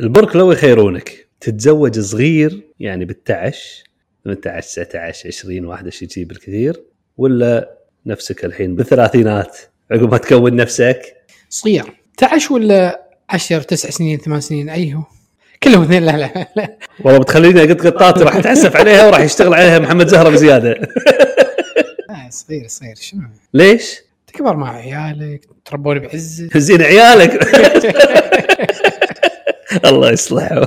البرك لو يخيرونك. تتزوج صغير يعني بالتعش 18 19 20 21 شيء بالكثير ولا نفسك الحين بالثلاثينات عقب ما تكون نفسك؟ صغير. تعش ولا 10 9 سنين 8 سنين أي هو. كلهم اثنين. لا لا لا والله بتخليني اقط قطات راح اتاسف عليها وراح يشتغل عليها محمد زهرة بزيادة. صغير صغير. شنو؟ ليش؟ تكبر مع عيالك تربون بعزه زين عيالك. الله يصلحهم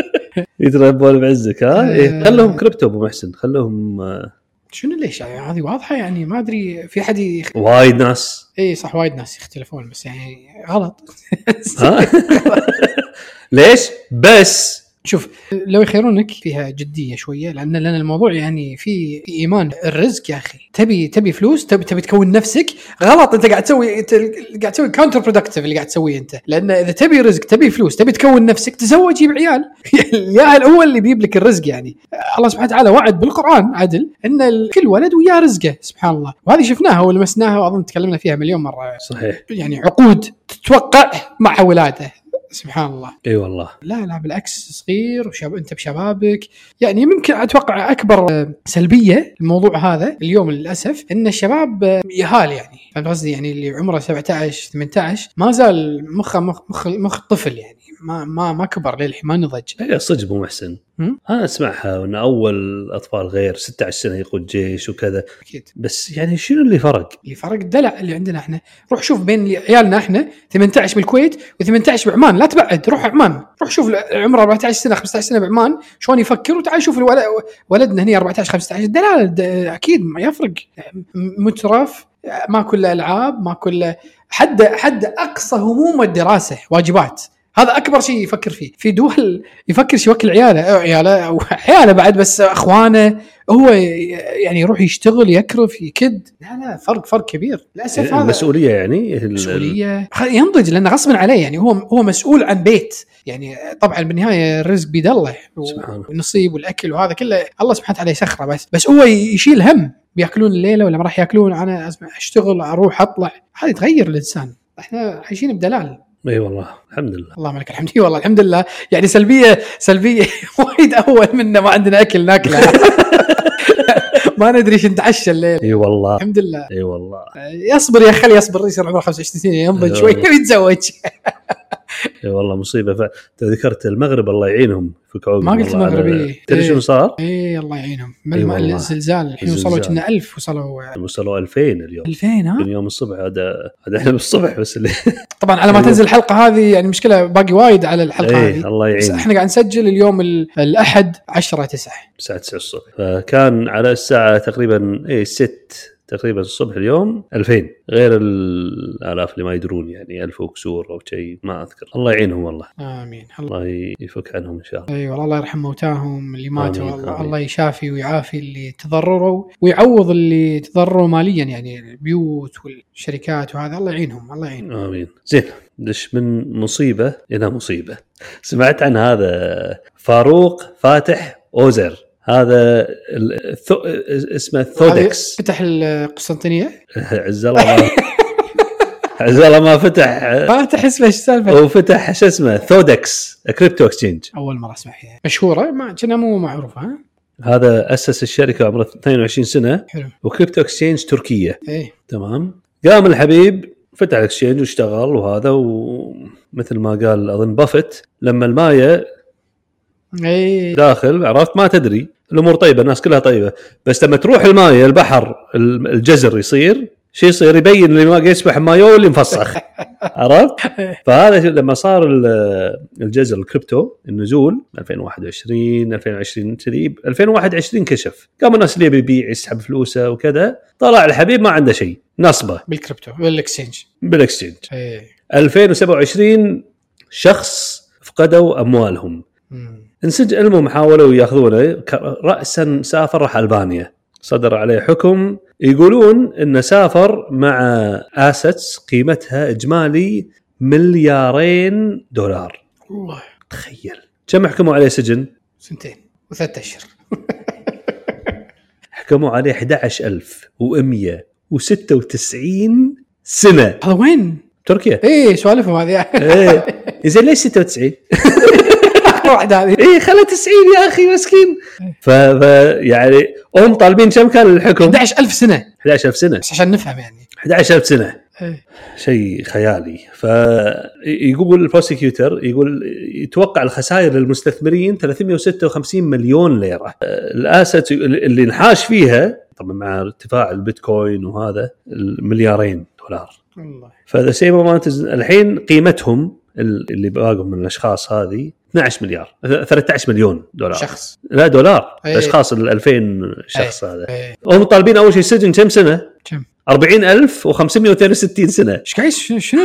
يتربون بعزك ها؟ إيه. خلهم كريبتو أبو محسن خلهم آه، شنو ليش؟ يعني هذه واضحة؟ يعني ما أدري في حد يخ... وايد ناس. اي صح وايد ناس يختلفون بس يعني غلط. ها؟ ليش؟ بس شوف لو يخيرونك فيها جدية شوية لأن لأن الموضوع يعني في إيمان الرزق يا أخي. تبي تبي فلوس تبي تبي تكون نفسك غلط أنت قاعد تسوي أنت قاعد تسوي counterproductive اللي قاعد تسويه أنت. لأن إذا تبي رزق تبي فلوس تبي تكون نفسك تزوج جيب عيال. العيال هو اللي بيجيب لك الرزق يعني؟ الله سبحانه وتعالى وعد بالقرآن عدل إن كل ولد وياه رزقه سبحان الله. وهذه شفناها ولمسناها وأظن تكلمنا فيها مليون مرة. صحيح. يعني عقود تتوقع مع ولاده. سبحان الله. إي والله. لا لا بالعكس صغير وشاب أنت بشبابك. يعني يمكن أتوقع أكبر آه، سلبية الموضوع هذا اليوم للأسف إن الشباب آه، يهال يعني. فهمت قصدي؟ يعني اللي عمره 17 18 ما زال مخه مخ مخ, مخ طفل يعني. ما ما ما كبر للحين ما نضج. هي صدق ابو محسن؟ أنا أسمعها إن أول أطفال غير 16 سنة يقود جيش وكذا. أكيد. بس يعني شنو اللي فرق؟ اللي فرق الدلع اللي عندنا إحنا. روح شوف بين عيالنا إحنا 18 بالكويت و18 بعمان. لا تبعد روح عمان. روح شوف عمره 14 سنة 15 سنة بعمان. شلون يفكر وتعال شوف ولدنا هنا 14 15 دلاله د- أكيد ما يفرق. مترف ما كله ألعاب ما كله حد حد أقصى هموم الدراسة واجبات. هذا أكبر شيء يفكر فيه. في دول يفكر شو يوكل عياله عياله عياله بعد بس أخوانه. هو يعني يروح يشتغل يكرف يكد لا لا فرق فرق كبير. للأسف هذا المسؤولية يعني ال- مسؤوليه خ- ينضج لأنه غصبا عليه يعني هو هو مسؤول عن بيت. يعني طبعا بالنهاية الرزق بيد الله. والنصيب والأكل وهذا كله الله سبحانه وتعالى يسخره بس. بس هو يشيل هم. بيأكلون الليلة ولا ما راح يأكلون أنا أشتغل أروح أطلع. هذا يتغير الإنسان. إحنا عايشين بدلال. إي والله الحمد لله. اللهم لك الحمد. والله الحمد لله. يعني سلبية سلبية وايد أول منا ما عندنا أكل ناكله. ما ندري إيش نتعشى الليل. إي والله. الحمد لله. إي والله. يصبر يا خلي يصبر يصير عمره 25 سنة ينضج. شوي ويتزوج. والله مصيبة ف... أنت ذكرت المغرب الله يعينهم عقب ما قلت المغرب، إيه. تدري إيه. شنو صار؟ إي الله يعينهم إي من والله. الزلزال الحين وصلوا. كنا 1000 وصلوا وصلوا 2000 اليوم 2000 ها من يوم الصبح هذا هذا إحنا بالصبح بس اللي طبعا على ما. تنزل الحلقة هذه يعني مشكلة باقي وايد على الحلقة إيه هذه الله يعين إحنا قاعد نسجل اليوم ال- الأحد 10 9 الساعة 9 الصبح فكان على الساعة تقريبا إي 6 تقريبا الصبح اليوم 2000 غير الآلاف اللي ما يدرون يعني 1000 وكسور أو شيء ما أذكر. الله يعينهم والله. آمين. الله يفك عنهم إن شاء الله. اي والله الله يرحم موتاهم اللي ماتوا. آمين، الله, آمين. الله يشافي ويعافي اللي تضرروا ويعوض اللي تضرروا ماليا يعني البيوت والشركات وهذا. الله يعينهم الله يعينهم. آمين. زين دش من مصيبة إلى مصيبة؟ سمعت عن هذا فاروق فاتح أوزر. هذا ال- الثو... اسمه ثودكس. فتح القسطنطينية؟ عز الله ما عز الله ما فتح. فاتح اسمه إيش السالفه؟ وفتح شو اسمه؟ ثودكس crypto exchange أول مرة أسمع فيها. مشهورة؟ ما كنا مو معروفة ها؟ هذا أسس الشركة عمره 22 سنة حلو. و crypto exchange تركية. إيه. تمام. قام الحبيب فتح ال exchange واشتغل وهذا ومثل ما قال أظن بافت لما الماية إيه. داخل عرفت؟ ما تدري. الأمور طيبة الناس كلها طيبة. بس لما تروح المايه البحر ال- الجزر يصير شو يصير؟ يبين اللي ما يسبح مايو واللي مفسخ. عرفت؟ فهذا شو- لما صار ال- الجزر الكريبتو النزول 2021 2020 كذي 2021 كشف. قام الناس اللي يبي يبيع يسحب فلوسه وكذا. طلع الحبيب ما عنده شيء نصبة. بال crypto بال exchange. بال exchange. إيه. 2027 شخص فقدوا أموالهم. مم. انسج المهم حاولوا ياخذونه. راسا سافر راح ألبانيا. صدر عليه حكم. يقولون إنه سافر مع اسيتس قيمتها إجمالي مليارين دولار. والله. تخيل. كم حكموا عليه سجن؟ سنتين. وثلاث أشهر. حكموا عليه 11196 سنة. هذا وين؟ تركيا. اي سوالفهم هذه. إيه. زين ليش 96 اخر واحدة هذه. إيه خلها 90 يا أخي مسكين. ف... ف يعني هم طالبين كم كان الحكم؟ 11000 سنة. 11000 سنة. بس عشان نفهم يعني. 11000 سنة. إيه. شيء خيالي. فيقول ال prosecutor يقول يتوقع الخسائر للمستثمرين 356 مليون ليرة. ال asset اللي انحاش فيها طبعا مع ارتفاع البيتكوين وهذا المليارين دولار. والله فذا سيم الحين قيمتهم اللي باقوا من الأشخاص هذه 12 مليار 13 مليون دولار. شخص. لا دولار. أي. الاشخاص ال 2000 شخص هذا. إيه. هم طالبين أول شيء سجن كم سنة؟ كم؟ 40562 سنة. إيش قاعد شنو شنو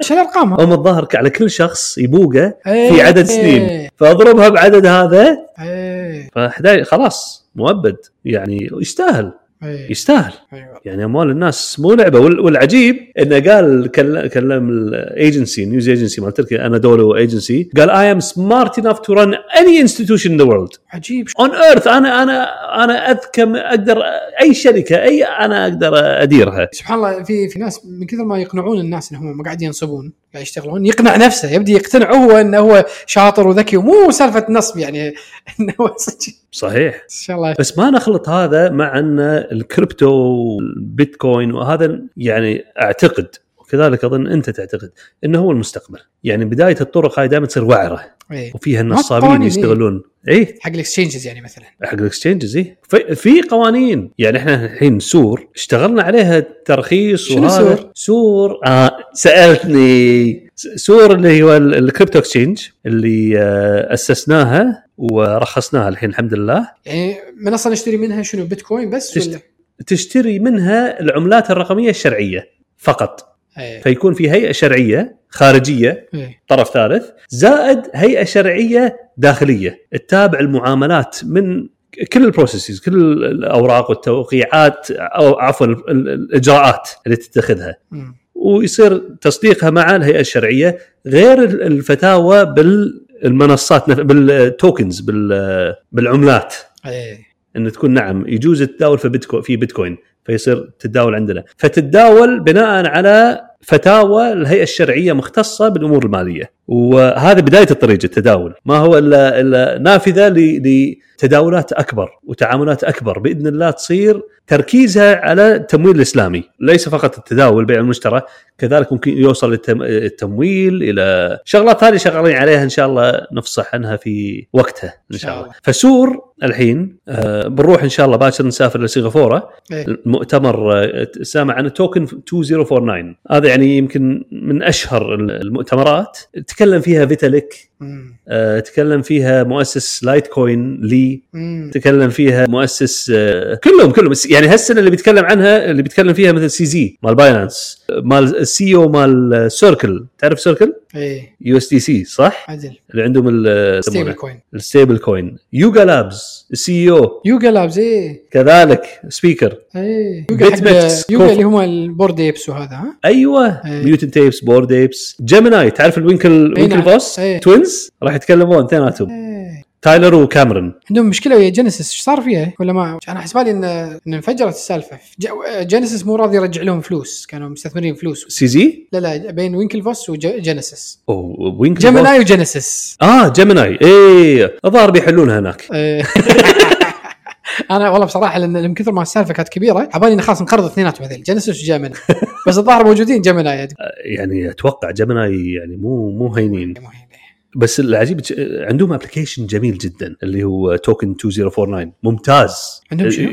شنو الارقام هم الظاهر على كل شخص يبوقه إيه. في عدد سنين. فأضربها بعدد هذا. إيه. ف 11 خلاص مؤبد. يعني يستاهل. إيه. يستاهل. أيوه. يعني أموال الناس مو لعبة. وال- والعجيب إنه قال كل- كلم ال agency news agency مال تركيا أنا دولو ايجنسي قال I am smart enough to run any institution in the world عجيب. on earth أنا أنا أنا أذكى أقدر أي شركة اي أنا أقدر أديرها. سبحان الله في في ناس من كثر ما يقنعون الناس انهم قاعد ينصبون قاعد يشتغلون يقنع نفسه يبدي يقتنع هو انه هو شاطر وذكي. ومو سالفة نصب يعني انه صحيح. إن شاء الله. بس ما نخلط هذا مع إن الكريبتو والبيتكوين وهذا يعني أعتقد وكذلك أظن أنت تعتقد إنه هو المستقبل. يعني بداية الطرق هاي دائما تصير وعرة إيه. وفيها النصابين يستغلون. اي حق ال exchanges يعني مثلا. حق ال exchanges اي في- في قوانين. يعني إحنا الحين سور اشتغلنا عليها ترخيص شنو وهذا سور؟ سور آه سألتني. سور اللي هو ال- ال crypto exchange اللي آه أسسناها ورخصناها الحين الحمد لله. يعني منصه نشتري منها شنو بيتكوين بس تشت- ولا؟ تشتري منها العملات الرقمية الشرعية فقط. إيه. فيكون في هيئة شرعية خارجية إيه. طرف ثالث زائد هيئة شرعية داخلية. تتابع المعاملات من كل ال processes كل الأوراق والتوقيعات أو عفوا ال- ال- الإجراءات اللي تتخذها. ويصير تصديقها مع الهيئة الشرعية غير ال- الفتاوى بالمنصات بال tokens بال- بالعملات. إيه. إن تكون نعم يجوز التداول في بيتكوين في بيتكوين فيصير تتداول عندنا. فتتداول بناء على فتاوى الهيئة الشرعية مختصة بالأمور المالية. وهذا بداية الطريق التداول. ما هو إلا إلا نافذة لتداولات أكبر وتعاملات أكبر بإذن الله تصير تركيزها على التمويل الإسلامي. ليس فقط التداول بيع المشترى كذلك ممكن يوصل التم- التمويل إلى شغلات ثانية شغالين عليها إن شاء الله نفصح عنها في وقتها إن شاء الله. فسور الحين آه، بنروح إن شاء الله باكر نسافر لسنغافوره إيه. المؤتمر آه، سامع عنه Token 2049 هذا يعني يمكن من أشهر المؤتمرات. تكلم فيها فيتاليك تكلم فيها مؤسس Litecoin Lee. تكلم فيها مؤسس آه، كلهم كلهم. يعني هالسنة اللي بيتكلم عنها اللي بيتكلم فيها مثل CZ مال Binance مال ال CEO مال Circle تعرف Circle إيه. USDC صح؟ عدل. اللي عندهم ال- stable يسمونه coin ال stable coin Yuga Labs ال CEO Yuga Labs إيه. كذلك سبيكر إيه. يوجا حق يوجا. اللي هم البورد ايبس وهذا ها؟ أيوه. إيه. ميوتن تيبس بورد ايبس جيميناي تعرف الوينكل إيه وينكل نعم. بوس؟ إيه. توينز راح يتكلمون اثنيناتهم. إيه. تايلر وكاميرون. عندهم مشكلة ويا جينيسيس إيش صار فيها؟ ولا ما؟ أنا حسبالي ان إن انفجرت السالفة. جينيسيس مو راضي يرجع لهم فلوس كانوا مستثمرين فلوس. سي زي لا لا بين وينكل فوس وجينيسيس أوه وينكل جيميناي وجينيسيس آه جيميناي. إيه الظاهر بيحلونها هناك. إيه. أنا والله بصراحة لأن من كثر ما السالفة كانت كبيرة عبالي انه خلاص انقرض اثنيناتهم هذيل Genesis و Gemini. بس الظاهر موجودين Gemini. يعني أتوقع Gemini يعني مو مو هينين. بس العجيب عندهم application جميل جدا اللي هو Token 2049 ممتاز. عندهم شنو؟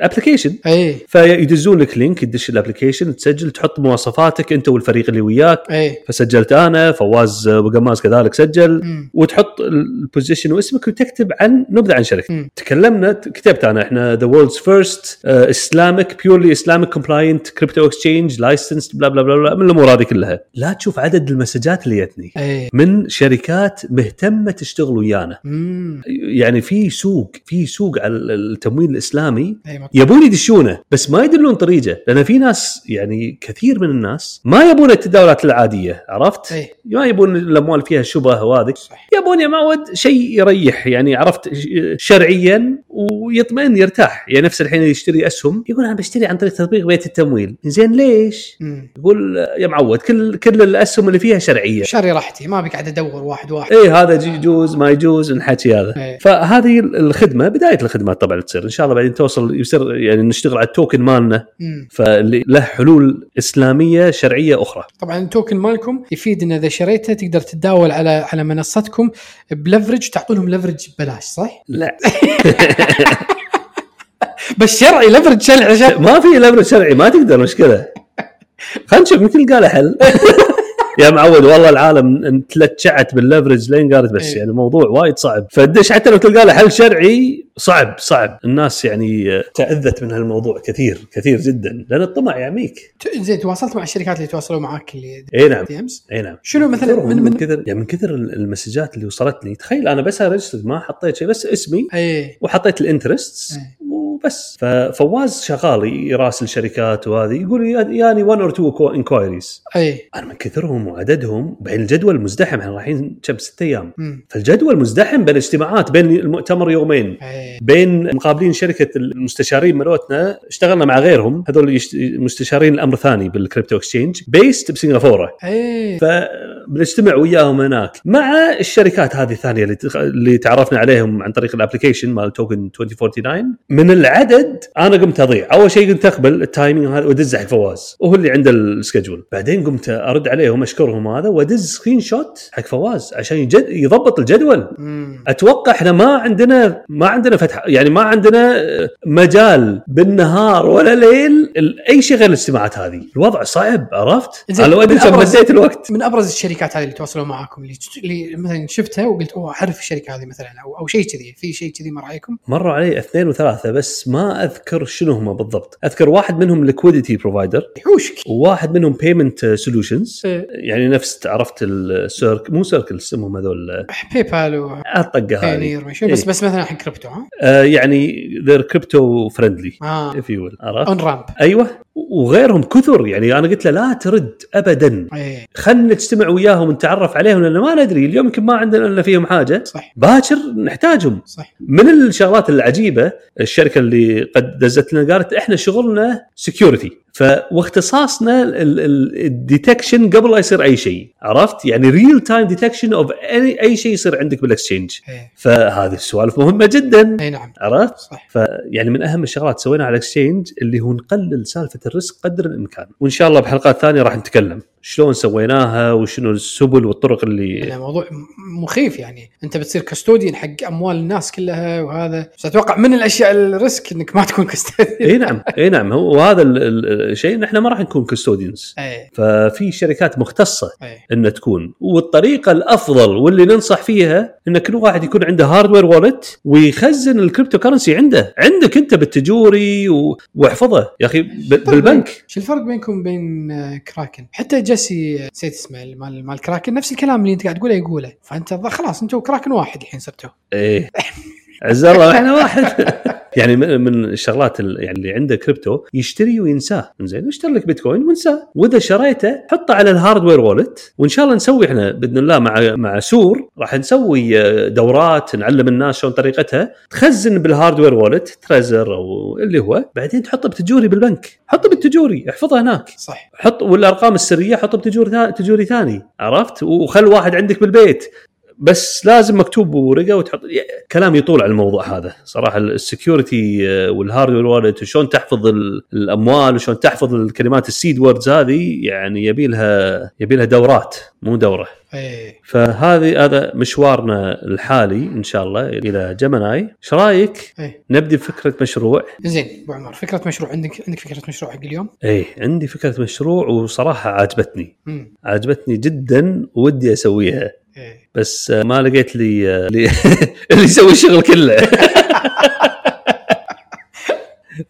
application إيه. فيدزون لك link تدش ال application تسجل تحط مواصفاتك أنت والفريق اللي وياك. إيه. فسجلت أنا فواز وقماز كذلك سجل. مم. وتحط ال position واسمك وتكتب عن نبذة عن شركتك. تكلمنا كتبت أنا إحنا the world's first Islamic purely Islamic compliant crypto exchange licensed bla bla bla من الأمور هذه كلها. لا تشوف عدد المسجات اللي جتني إيه. من شركات مهتمة تشتغل ويانا. مم. يعني في سوق في سوق على التمويل الإسلامي يبون يدشونه بس ما يدلون طريقة. لأن في ناس يعني كثير من الناس ما يبون التداولات العادية عرفت؟ إيه ما يبون الأموال فيها شبه وهذه. يبون يا معود شيء يريح يعني عرفت؟ شرعيا ويطمئن يرتاح يعني نفس الحين يشتري أسهم يقول أنا بشتري عن طريق تطبيق بيت التمويل زين ليش؟ مم. يقول يا معود كل كل الأسهم اللي فيها شرعية شاري راحتي ما بقعد أدور واحد واحد إيه هذا يجوز ما يجوز الحكي هذا إيه. فهذه الخدمة بداية الخدمات طبعا تصير إن شاء الله بعدين توصل يصير يعني نشتغل على التوكن مالنا مم. فاللي له حلول إسلامية شرعية أخرى طبعا التوكن مالكم يفيد ان إذا شريته تقدر تتداول على على منصتكم بلفرج تعطونهم لفرج ببلاش صح؟ لا بس شرعي لفرج شرعي ما في الامر شرعي ما تقدر مشكلة. خلينا نشوف يمكن له حل. يا معود والله العالم تلتشعت بال leverage لين قالت بس إيه. يعني الموضوع وايد صعب. فدش حتى لو تلقى له حل شرعي صعب صعب. الناس يعني تأذت من هالموضوع كثير كثير جدا. لأن الطمع يعميك. زين تواصلت مع الشركات اللي تواصلوا معاك اللي إي نعم. إي نعم. شنو مثلا من, من كثر يعني من كثر المسجات اللي وصلتني. تخيل أنا بس ما حطيت شيء بس اسمي إي. وحطيت ال interest إيه. وبس. ففواز شغال يراسل شركات وهذه يقول يعني 1 or 2 inquiries أي. أنا من كثرهم وعددهم بعدين الجدول مزدحم إحنا رايحين كم ست أيام. مم. فالجدول مزدحم بين اجتماعات بين المؤتمر يومين. أي. بين مقابلين شركة المستشارين مالتنا اشتغلنا مع غيرهم. هذول مستشارين الأمر ثاني بال crypto exchange based بسنغافورة. أي. فبنجتمع وياهم هناك. مع الشركات هذه الثانية اللي اللي تعرفنا عليهم عن طريق ال application مال Token 2049 من العدد أنا قمت أضيع. أول شيء قمت أقبل ال timing هذا وأدز حق فواز وهو اللي عنده ال schedule بعدين قمت أرد عليهم أشكرهم هذا وأدز screenshot حق فواز عشان يجد يضبط الجدول. مم. أتوقع إحنا ما عندنا ما عندنا فتح يعني ما عندنا مجال بالنهار ولا ليل أي شيء غير الاجتماعات هذه. الوضع صعب عرفت؟ زين، أنا لو ادري كم بالأبرز- بديت الوقت. من أبرز الشركات هذه اللي تواصلوا معاكم اللي اللي مثلا شفتها وقلت أوه أعرف الشركة هذه مثلا أو أو شيء كذي في شيء كذي مر عليكم؟ مروا علي اثنين وثلاثة بس ما أذكر شنو هم بالضبط. أذكر واحد منهم liquidity provider يحوشك وواحد منهم payment solutions إيه. يعني نفس عرفت السيرك مو Circle اسمهم هذول. PayPal الطقه هذه. بس إيه. بس مثلا حق كريبتو ها؟ آه يعني they're crypto friendly if you عرفت؟ on ramp أيوه. وغيرهم كثر. يعني أنا قلت له لا ترد ابدا. اي خلنا نجتمع وياهم ونتعرف عليهم لأن ما ندري اليوم يمكن ما عندنا إلا فيهم حاجة. صح. باكر نحتاجهم. صح. من الشغلات العجيبة الشركة اللي قد دزت لنا قالت إحنا شغلنا security واختصاصنا ال detection قبل لا يصير أي شيء عرفت؟ يعني real time detection of أي شيء يصير عندك بال exchange فهذه السوالف مهمة جدا. إي نعم. عرفت؟ صح فيعني من أهم الشغلات سويناها على ال exchange اللي هو نقلل سالفة ال risk قدر الإمكان. وإن شاء الله بحلقات ثانية راح نتكلم. شلون سويناها وشنو السبل والطرق اللي موضوع م- مخيف يعني. انت بتصير custodian حق أموال الناس كلها وهذا. بس أتوقع من الأشياء ال risk إنك ما تكون custodian إي نعم إي نعم. هو وهذا ال- ال- الشيء نحن ما راح نكون custodians إي. ففي شركات مختصة إن تكون. والطريقة الأفضل واللي ننصح فيها إن كل واحد يكون عنده hardware wallet ويخزن ال crypto currency عنده. عندك أنت بالتجوري و... واحفظه. يا أخي. بالبنك. شو الفرق بينكم وبين آه، كراكن؟ حتى Jesse آه، نسيت اسمه مال مال كراكن نفس الكلام اللي انت قاعد تقوله يقوله. فأنت خلاص أنتم كراكن واحد الحين صرتوا إيه. عز الله إحنا واحد. يعني من من الشغلات ال- يعني اللي عنده كريبتو يشتري وينساه. زين اشتري لك بيتكوين وانساه وإذا شريته حطه على ال hardware wallet وإن شاء الله نسوي إحنا بإذن الله مع مع سور راح نسوي آه، دورات نعلم الناس شلون طريقتها. تخزن بال hardware wallet Trezor أو اللي هو بعدين تحطه بتجوري بالبنك. حطه بالتجوري احفظه هناك. صح. حط والأرقام السرية حطه بتجور ثا- تجوري ثاني عرفت؟ وخل واحد عندك بالبيت. بس لازم مكتوب بورقه وتحط كلام يطول على الموضوع هذا. صراحة ال security وال hardware wallet وشلون تحفظ ال- الأموال وشلون تحفظ الكلمات ال seed words هذه يعني يبي لها يبي لها دورات مو دورة. اي فهذه هذا مشوارنا الحالي إن شاء الله إلى جمناي إيش رأيك؟ اي نبدي بفكرة مشروع. زين أبو عمر فكرة مشروع عندك عندك فكرة مشروع حق اليوم؟ إيه عندي فكرة مشروع وصراحة عجبتني. عجبتني جدا ودي أسويها. اي بس آه، ما لقيت لي آه، اللي يسوي الشغل كله.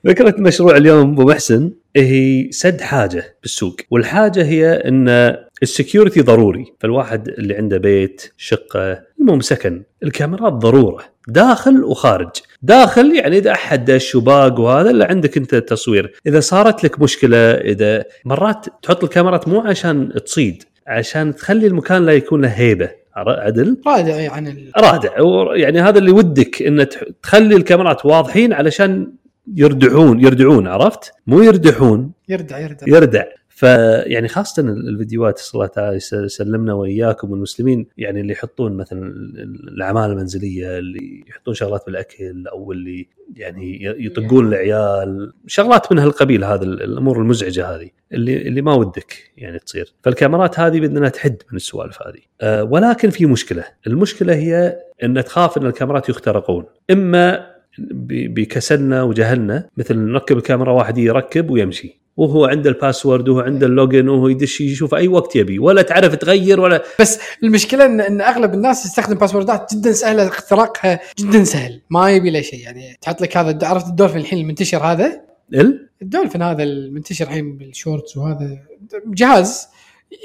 فكرة مشروع اليوم أبو محسن هي سد حاجة بالسوق. والحاجة هي إن ال security ضروري. فالواحد اللي عنده بيت شقة المهم سكن الكاميرات ضرورة. داخل وخارج. داخل يعني إذا أحد دش وباق وهذا اللي عندك أنت تصوير. إذا صارت لك مشكلة إذا مرات تحط الكاميرات مو عشان تصيد. عشان تخلي المكان لا يكون له هيبة. عر- عدل؟ رادع عن ال... رادع. يعني هذا اللي ودك إن تخلي الكاميرات واضحين علشان يردعون يردعون عرفت؟ مو يردحون يردع يردع. يردع. فيعني خاصة ال- الفيديوات صلى الله تعالى يس- يسلمنا وإياكم والمسلمين يعني اللي يحطون مثلا ال- ال- الأعمال المنزلية اللي يحطون شغلات بالأكل أو اللي يعني يطقون العيال. شغلات من هالقبيل هذا ال- الأمور المزعجة هذه اللي اللي ما ودك يعني تصير. فالكاميرات هذه بدنا تحد من السوالف هذه. أه ولكن في مشكلة. المشكلة هي أن تخاف أن الكاميرات يخترقون. إما ب- بكسلنا وجهلنا مثل نركب الكاميرا واحد يركب ويمشي. وهو عنده ال password وهو عنده ال login وهو يدش يشوف أي وقت يبي ولا تعرف تغير ولا بس المشكلة ان, إن أغلب الناس تستخدم passwordات جدا سهلة اختراقها جدا سهل ما يبي له شيء. يعني تحط لك هذا عرفت الدولفين الحين المنتشر هذا؟ ال؟ الدولفين هذا المنتشر الحين بال shorts وهذا جهاز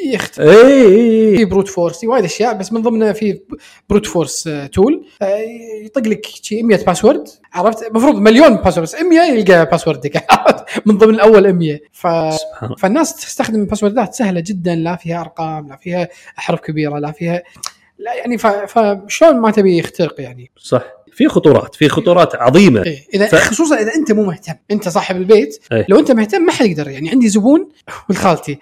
يخت اي في brute force في وايد أشياء بس من ضمنها في brute force tool يطق لك شي 100 password عرفت؟ المفروض مليون password بس 100 يلقى password ك من ضمن الأول 100 ف فالناس تستخدم passwordات سهلة جدا لا فيها أرقام لا فيها أحرف كبيرة لا فيها لا يعني. فشلون ما تبي يخترق يعني صح في خطورات في خطورات عظيمة إيه. إذا ف-. خصوصا إذا أنت مو مهتم أنت صاحب البيت إيه. لو أنت مهتم ما حد يقدر يعني عندي زبون والخالتي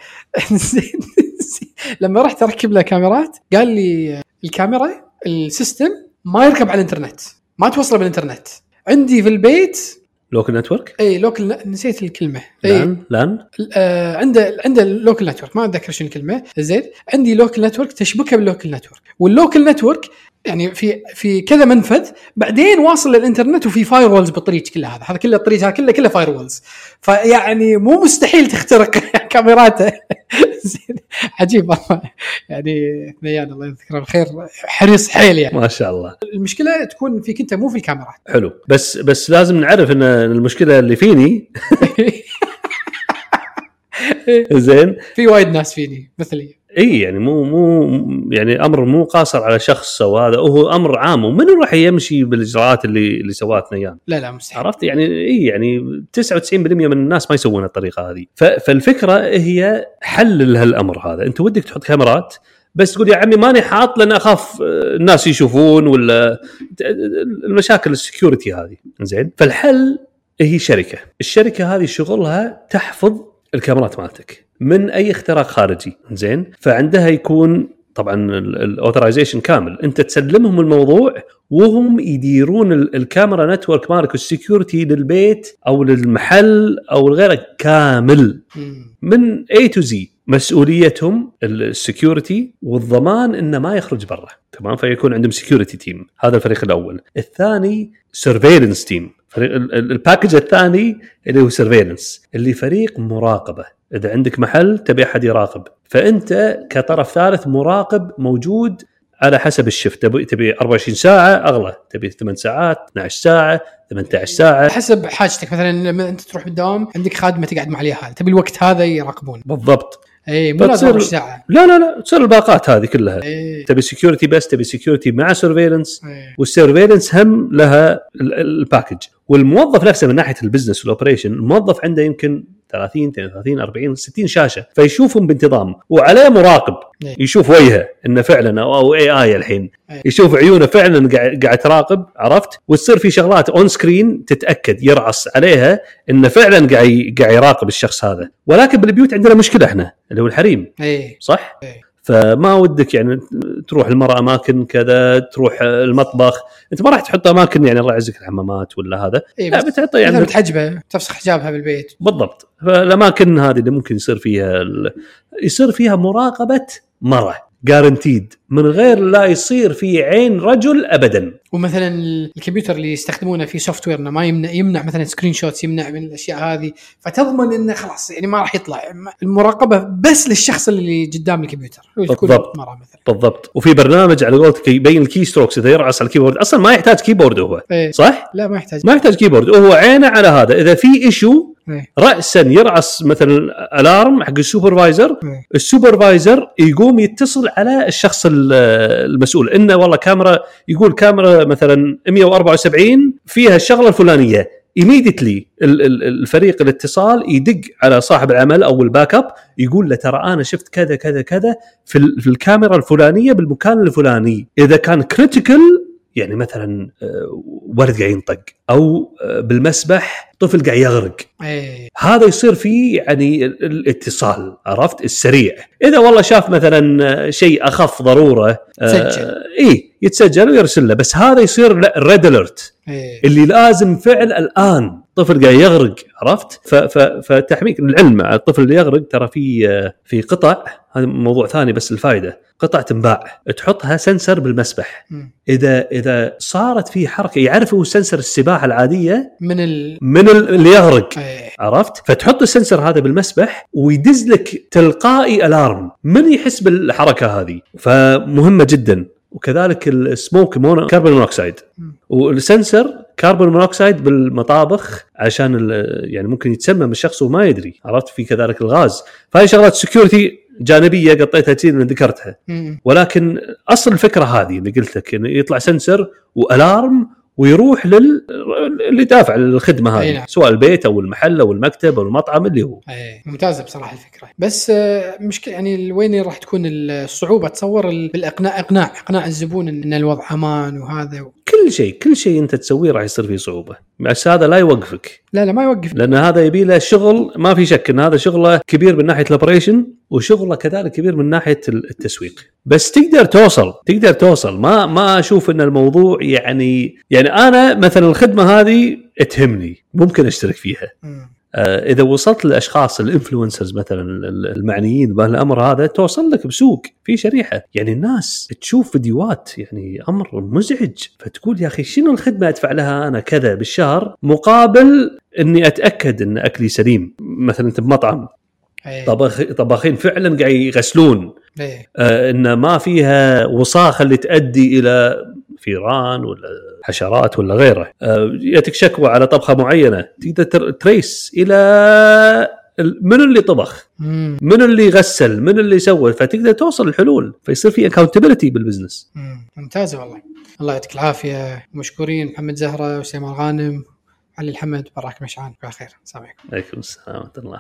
لما رحت أركب له كاميرات قال لي الكاميرا ال system ما يركب على الإنترنت ما توصله بالإنترنت عندي في البيت local network؟ إي local نسيت الكلمة. إي. لأن لأن؟ آه عنده عنده ال local network ما أتذكر شنو الكلمة. زين عندي local network تشبكه بال local network. وال local network يعني في في كذا منفذ بعدين واصل للإنترنت وفي firewalls بالطريق كله هذا هذا كله الطريق هذا كله كله firewalls فيعني مو مستحيل تخترق. كاميراته. عجيب والله. يعني ثنيان الله يذكره بالخير. حريص حيل يعني. ما شاء الله. المشكلة تكون فيك أنت مو في الكاميرات. حلو. بس بس لازم نعرف إن المشكلة اللي فيني. زين. في وايد ناس فيني مثلي. إي يعني مو مو يعني أمر مو قاصر على شخص أو هذا هو أمر عام. ومن راح يمشي بالإجراءات اللي اللي سواها ثنيان لا لا مستحيل. عرفت؟ يعني إي يعني 99% من الناس ما يسوون الطريقة هذه. فالفكرة هي حل لهالأمر هذا. أنت ودك تحط كاميرات بس تقول يا عمي ماني حاط لأن أخاف الناس يشوفون ولا المشاكل ال security هذه. زين فالحل هي شركة. الشركة هذه شغلها تحفظ الكاميرات مالتك. من أي اختراق خارجي؟ زين. فعندها يكون طبعا ال authorization كامل. أنت تسلمهم الموضوع وهم يديرون ال- الكاميرا network مالك وال security للبيت أو للمحل أو لغيره كامل. من A to Z. مسؤوليتهم ال security والضمان إنه ما يخرج برا. تمام؟ فيكون عندهم security team هذا الفريق الأول. الثاني surveillance team ال package الثاني اللي هو surveillance اللي فريق مراقبة. إذا عندك محل تبي أحد يراقب. فأنت كطرف ثالث مراقب موجود على حسب ال shift. تبي تبي 24 ساعة أغلى. تبي 8 ساعات 12 ساعة 18 ساعة. حسب حاجتك. مثلا لما أنت تروح بالدوام عندك خادمة تقعد مع عليها هذا تبي الوقت هذا يراقبون. بالضبط. اي مو لازم 24 ساعة. لا لا لا تصير الباقات هذه كلها. اي تبي security بس تبي security مع surveillance إي. وال surveillance هم لها ال- ال- ال package والموظف نفسه من ناحية ال business وال operation الموظف عنده يمكن 30 32 40 60 شاشة. فيشوفهم بانتظام. وعليه مراقب. إيه. يشوف وجهه إنه فعلا أو اي اي الحين. إيه. يشوف عيونه فعلا قاعد قاعد تراقب عرفت؟ وتصير في شغلات on screen تتأكد يرعص عليها إنه فعلا قاعد قاعد يراقب الشخص هذا. ولكن بالبيوت عندنا مشكلة إحنا اللي هو الحريم. اي صح؟ إيه. فما ودك يعني تروح المرأة أماكن كذا تروح المطبخ أنت ما راح تحط أماكن يعني الله يعزك الحمامات ولا هذا. اي لا بتحط يعني متحجبه تفسخ حجابها بالبيت. بالضبط. فالأماكن هذه اللي ممكن يصير فيها ال... يصير فيها مراقبة مرة. guaranteed من غير لا يصير في عين رجل ابدا. ومثلا الكمبيوتر اللي يستخدمونه في software ما يمنع يمنع مثلا screenshots يمنع من الأشياء هذه فتضمن إنه خلاص يعني ما راح يطلع. المراقبة بس للشخص اللي قدام الكمبيوتر. بالضبط. مثلا. بالضبط. وفي برنامج على قولتك يبين ال keystrokes إذا يرعص على ال keyboard. أصلا ما يحتاج keyboard هو. إيه. صح؟ لا ما يحتاج. ما يحتاج keyboard. هو عينه على هذا. إذا في issue. راسا يرعص مثلا alarm حق ال supervisor. إيه. ال supervisor يقوم يتصل على الشخص ال- المسؤول. إنه والله كاميرا يقول كاميرا مثلا 174 فيها الشغلة الفلانية. immediately الفريق الاتصال يدق على صاحب العمل أو ال backup يقول له ترى أنا شفت كذا كذا كذا في, في الكاميرا الفلانية بالمكان الفلاني. إذا كان critical يعني مثلا آه، ولد قاعد ينطق أو آه، بالمسبح طفل قاعد يغرق. إيه. هذا يصير فيه يعني ال- الاتصال عرفت؟ السريع. إذا والله شاف مثلا آه، شيء أخف ضرورة تسجل. اي يتسجل ويرسل له. بس هذا يصير red alert إيه. اللي لازم فعل الآن. طفل قاعد يغرق عرفت؟ فتحميك العلم. الطفل اللي يغرق ترى في في قطع هذا موضوع ثاني بس الفائده قطع تنباع. تحطها sensor بالمسبح. مم. إذا إذا صارت في حركة يعرفوا sensor السباحة العادية؟ من ال من ال- اللي يغرق. إيه. عرفت؟ فتحط ال sensor هذا بالمسبح ويدز لك تلقائي alarm. من يحس بالحركة هذه؟ فمهمة جدا. وكذلك ال smoke mono carbon monoxide. وال sensor carbon monoxide بالمطابخ عشان يعني ممكن يتسمم الشخص وما يدري عرفت؟ في كذلك الغاز. فهي شغلات security جانبية غطيتها لأن ذكرتها. ولكن أصل الفكرة هذه اللي قلت لك انه يطلع sensor و alarm ويروح لل اللي دافع الخدمة أي هذه نعم. سواء البيت أو المحل أو المكتب أو المطعم اللي هو. إيه ممتازة بصراحة الفكرة. بس آه، مشكلة يعني وين راح تكون الصعوبة؟ تصور ال- بالإقناع إقناع إقناع الزبون إن الوضع أمان وهذا و... كل شيء كل شيء أنت تسويه راح يصير فيه صعوبة. بس هذا لا يوقفك. لا لا ما يوقف. لأن هذا يبي له شغل ما في شك إن هذا شغله كبير من ناحية ال operation وشغله كذلك كبير من ناحية التسويق. بس تقدر توصل تقدر توصل. ما ما أشوف إن الموضوع يعني يعني أنا مثلا الخدمة هذه تهمني ممكن أشترك فيها. آه، إذا وصلت للاشخاص ال influencers مثلا ال- المعنيين بهالامر هذا توصل لك بسوق في شريحة. يعني الناس تشوف فيديوهات يعني أمر مزعج. فتقول يا أخي شنو الخدمة أدفع لها أنا كذا بالشهر مقابل إني أتأكد إن أكلي سليم مثلا أنت بمطعم. طبخ طباخين فعلا قاعد يغسلون. إيه. آه، إن ما فيها وصاخة اللي تؤدي إلى فيران ولا حشرات ولا غيره. آه، ياتك شكوى على طبخة معينة. تقدر tr- trace إلى ال- من اللي طبخ؟ مم. من اللي غسل؟ من اللي سوى؟ فتقدر توصل الحلول فيصير في accountability بال business. مم. ممتازه والله. الله يعطيك العافية. مشكورين محمد زهرة وسليمان غانم. علي الحمد براك مشعان على خير السلام عليكم. عليكم السلام ورحمة الله.